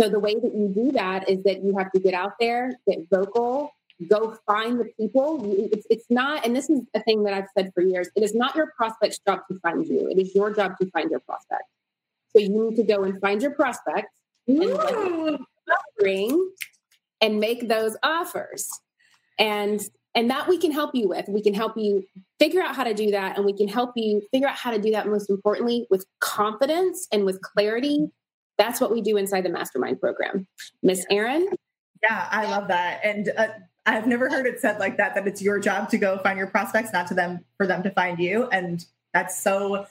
So the way that you do that is that you have to get out there, get vocal, go find the people. It's, it's not, and this is a thing that I've said for years. It is not your prospect's job to find you. It is your job to find your prospect. So you need to go and find your prospect and ring and make those offers. And and that we can help you with. We can help you figure out how to do that and we can help you figure out how to do that most importantly with confidence and with clarity. That's what we do inside the mastermind program. Miss Erin? Yeah, I love that. And uh, I've never heard it said like that that it's your job to go find your prospects, not to them for them to find you. And that's so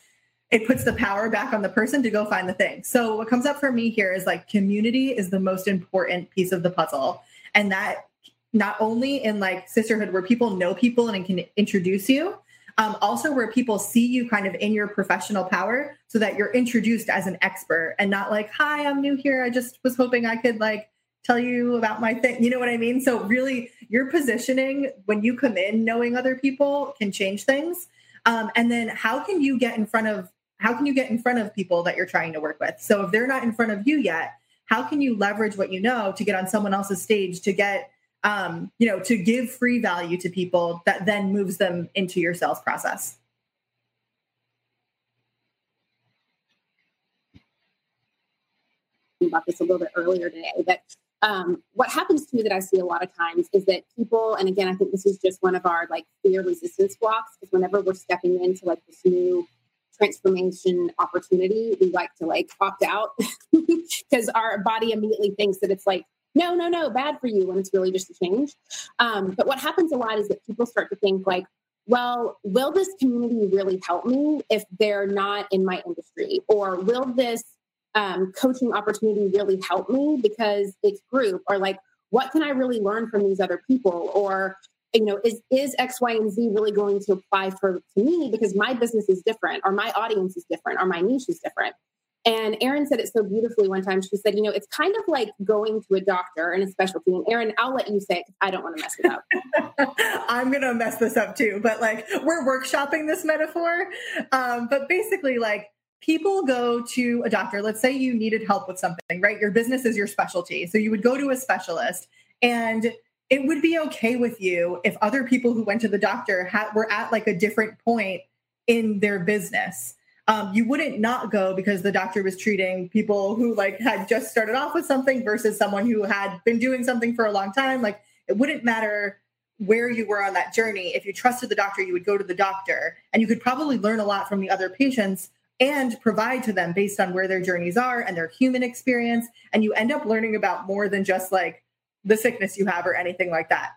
it puts the power back on the person to go find the thing. So what comes up for me here is like community is the most important piece of the puzzle. And that not only in like sisterhood where people know people and can introduce you, um, also where people see you kind of in your professional power so that you're introduced as an expert and not like, hi, I'm new here. I just was hoping I could like tell you about my thing. You know what I mean? So really your positioning when you come in knowing other people can change things. Um, and then how can you get in front of how can you get in front of people that you're trying to work with? So if they're not in front of you yet, how can you leverage what you know to get on someone else's stage to get um, you know, to give free value to people that then moves them into your sales process? About this a little bit earlier today, that um, what happens to me that I see a lot of times is that people, and again, I think this is just one of our like fear resistance blocks, is whenever we're stepping into like this new transformation opportunity, we like to like opt out because our body immediately thinks that it's like, no, no, no, bad for you when it's really just a change. Um, but what happens a lot is that people start to think like, well, will this community really help me if they're not in my industry? Or will this um, coaching opportunity really help me because it's group? Or like, what can I really learn from these other people? Or you know is is x y and z really going to apply for to me because my business is different or my audience is different or my niche is different and Erin said it so beautifully one time. She said, you know, it's kind of like going to a doctor and a specialty. And Erin, I'll let you say it I don't want to mess it up. I'm going to mess this up too. But like, we're workshopping this metaphor. Um, but basically, like, people go to a doctor. Let's say you needed help with something, right? Your business is your specialty. So you would go to a specialist and it would be okay with you if other people who went to the doctor were at like a different point in their business. Um, you wouldn't not go because the doctor was treating people who like had just started off with something versus someone who had been doing something for a long time. Like it wouldn't matter where you were on that journey. If you trusted the doctor, you would go to the doctor and you could probably learn a lot from the other patients and provide to them based on where their journeys are and their human experience. And you end up learning about more than just like the sickness you have or anything like that.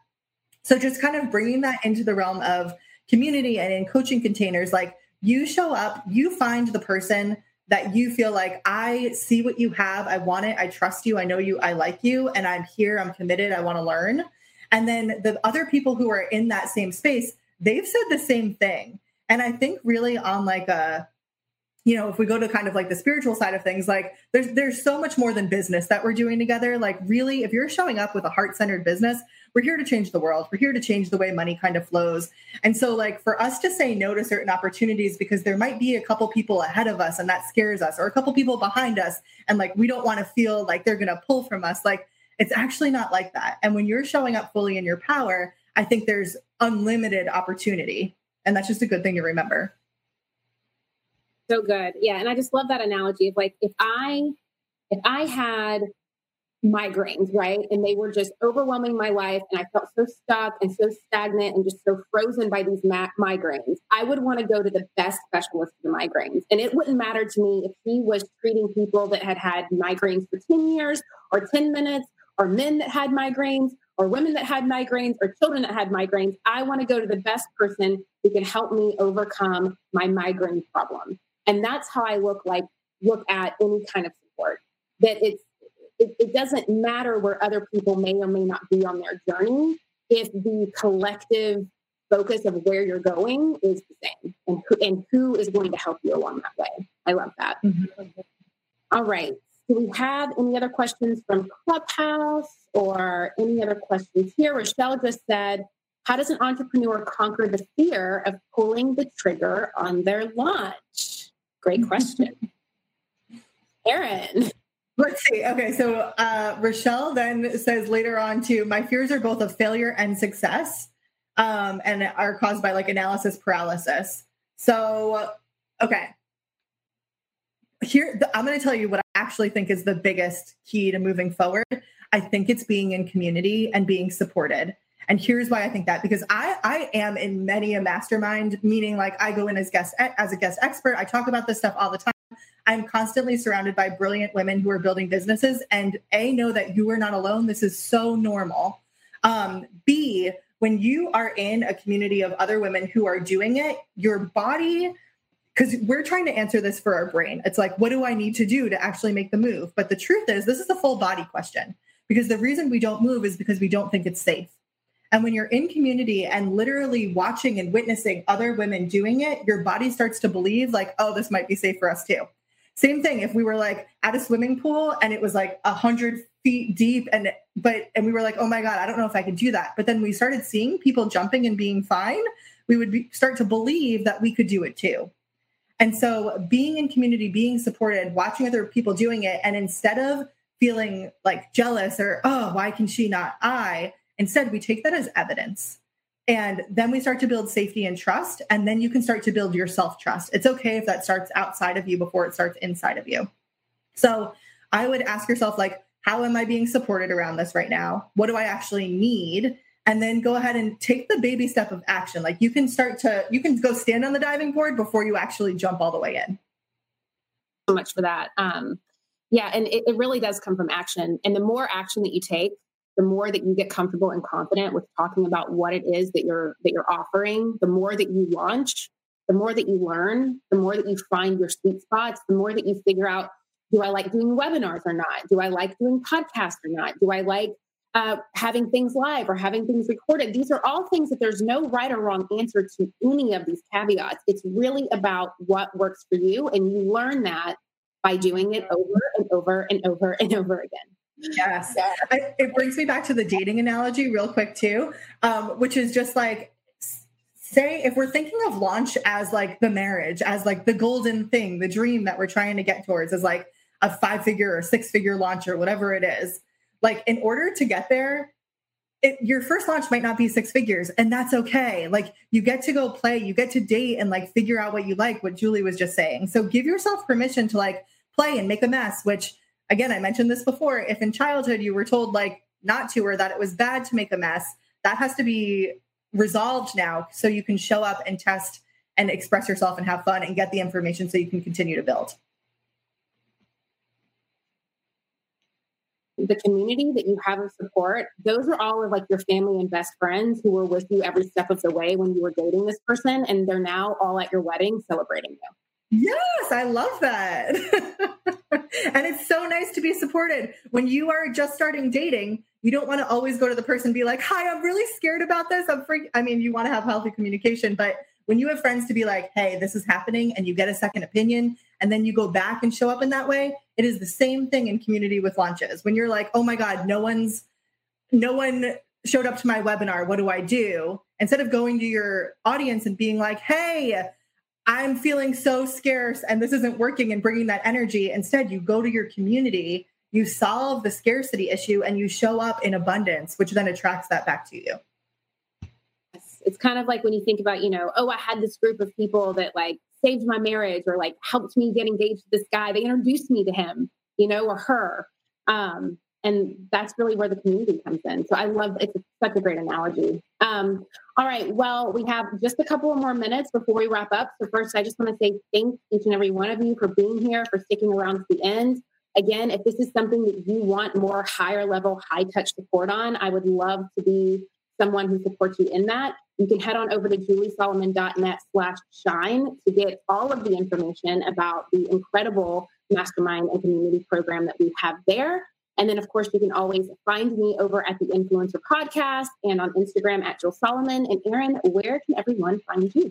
So just kind of bringing that into the realm of community and in coaching containers, like you show up, you find the person that you feel like I see what you have, I want it, I trust you, I know you, I like you, and I'm here, I'm committed, I want to learn. And then the other people who are in that same space, they've said the same thing. And I think really on like a you know, if we go to kind of like the spiritual side of things, like there's there's so much more than business that we're doing together. Like really, if you're showing up with a heart-centered business, we're here to change the world. We're here to change the way money kind of flows. And so like for us to say no to certain opportunities because there might be a couple people ahead of us and that scares us or a couple people behind us and like we don't want to feel like they're going to pull from us. Like it's actually not like that. And when you're showing up fully in your power, I think there's unlimited opportunity. And that's just a good thing to remember. So good. Yeah. And I just love that analogy of like if I if I had migraines, right? And they were just overwhelming my life and I felt so stuck and so stagnant and just so frozen by these ma- migraines. I would want to go to the best specialist for the migraines. And it wouldn't matter to me if he was treating people that had had migraines for 10 years or 10 minutes or men that had migraines or women that had migraines or children that had migraines. I want to go to the best person who can help me overcome my migraine problem. And that's how I look like look at any kind of support. That it's it, it doesn't matter where other people may or may not be on their journey if the collective focus of where you're going is the same and who, and who is going to help you along that way. I love that. Mm-hmm. All right. Do we have any other questions from Clubhouse or any other questions here? Rochelle just said, How does an entrepreneur conquer the fear of pulling the trigger on their launch? Great question. Erin. Let's see. Okay, so uh, Rochelle then says later on too, my fears are both of failure and success, um, and are caused by like analysis paralysis. So, okay, here I'm going to tell you what I actually think is the biggest key to moving forward. I think it's being in community and being supported. And here's why I think that because I I am in many a mastermind, meaning like I go in as guest as a guest expert. I talk about this stuff all the time. I'm constantly surrounded by brilliant women who are building businesses, and a know that you are not alone. This is so normal. Um, B when you are in a community of other women who are doing it, your body because we're trying to answer this for our brain. It's like, what do I need to do to actually make the move? But the truth is, this is a full body question because the reason we don't move is because we don't think it's safe. And when you're in community and literally watching and witnessing other women doing it, your body starts to believe, like, oh, this might be safe for us too. Same thing if we were like at a swimming pool and it was like a hundred feet deep and but and we were like, oh my God, I don't know if I could do that. But then we started seeing people jumping and being fine, we would be, start to believe that we could do it too. And so being in community, being supported, watching other people doing it, and instead of feeling like jealous or, oh, why can she not I? Instead, we take that as evidence. And then we start to build safety and trust. And then you can start to build your self trust. It's okay if that starts outside of you before it starts inside of you. So I would ask yourself, like, how am I being supported around this right now? What do I actually need? And then go ahead and take the baby step of action. Like you can start to, you can go stand on the diving board before you actually jump all the way in. So much for that. Um, yeah, and it, it really does come from action. And the more action that you take, the more that you get comfortable and confident with talking about what it is that you're that you're offering the more that you launch the more that you learn the more that you find your sweet spots the more that you figure out do i like doing webinars or not? Do i like doing podcasts or not? Do i like uh, having things live or having things recorded? These are all things that there's no right or wrong answer to any of these caveats. It's really about what works for you and you learn that by doing it over and over and over and over again Yes. I, it brings me back to the dating analogy real quick too, um, which is just like say if we're thinking of launch as like the marriage, as like the golden thing, the dream that we're trying to get towards is like a five figure or six figure launch or whatever it is. Like in order to get there, it, your first launch might not be six figures and that's okay like you get to go play you get to date and like figure out what you like what julie was just saying so give yourself permission to like play and make a mess which again, I mentioned this before. If in childhood you were told like not to or that it was bad to make a mess, that has to be resolved now so you can show up and test and express yourself and have fun and get the information so you can continue to build. the community that you have of support, those are all of like your family and best friends who were with you every step of the way when you were dating this person. And they're now all at your wedding celebrating you. Yes, I love that. and it's so nice to be supported. When you are just starting dating, you don't want to always go to the person be like, "Hi, I'm really scared about this. I'm freak." I mean, you want to have healthy communication, but when you have friends to be like, "Hey, this is happening," and you get a second opinion, and then you go back and show up in that way, it is the same thing in community with launches. When you're like, "Oh my god, no one's no one showed up to my webinar. What do I do?" Instead of going to your audience and being like, "Hey, I'm feeling so scarce and this isn't working and bringing that energy. Instead, you go to your community, you solve the scarcity issue, and you show up in abundance, which then attracts that back to you. It's kind of like when you think about, you know, oh, I had this group of people that like saved my marriage or like helped me get engaged to this guy. They introduced me to him, you know, or her. Um, and that's really where the community comes in. So I love it's such a great analogy. Um, all right, well, we have just a couple of more minutes before we wrap up. So first, I just want to say thank each and every one of you for being here, for sticking around to the end. Again, if this is something that you want more higher level, high touch support on, I would love to be someone who supports you in that. You can head on over to juliesolomon.net slash shine to get all of the information about the incredible mastermind and community program that we have there. And then, of course, you can always find me over at the Influencer Podcast and on Instagram at Juls Solomon. And Erin, where can everyone find you?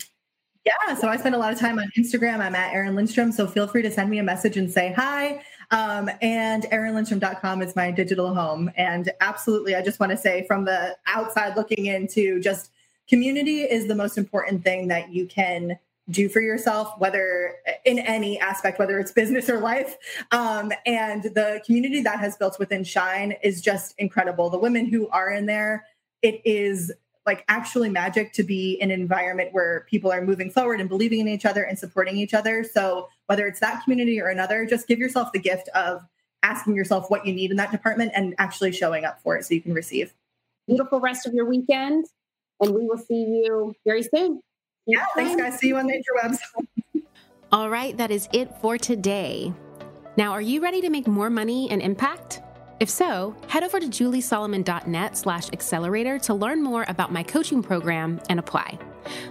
Yeah, so I spend a lot of time on Instagram. I'm at Erin Lindstrom, so feel free to send me a message and say hi. Um, and erinlindstrom.com is my digital home. And absolutely, I just want to say from the outside looking into just community is the most important thing that you can do for yourself, whether in any aspect, whether it's business or life. Um, and the community that has built within Shine is just incredible. The women who are in there, it is like actually magic to be in an environment where people are moving forward and believing in each other and supporting each other. So whether it's that community or another, just give yourself the gift of asking yourself what you need in that department and actually showing up for it so you can receive. Beautiful rest of your weekend. And we will see you very soon. Yeah, thanks, guys. See you on the interwebs. All right, that is it for today. Now, are you ready to make more money and impact? If so, head over to juliesolomon.net slash accelerator to learn more about my coaching program and apply.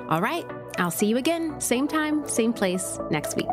All right, I'll see you again, same time, same place next week.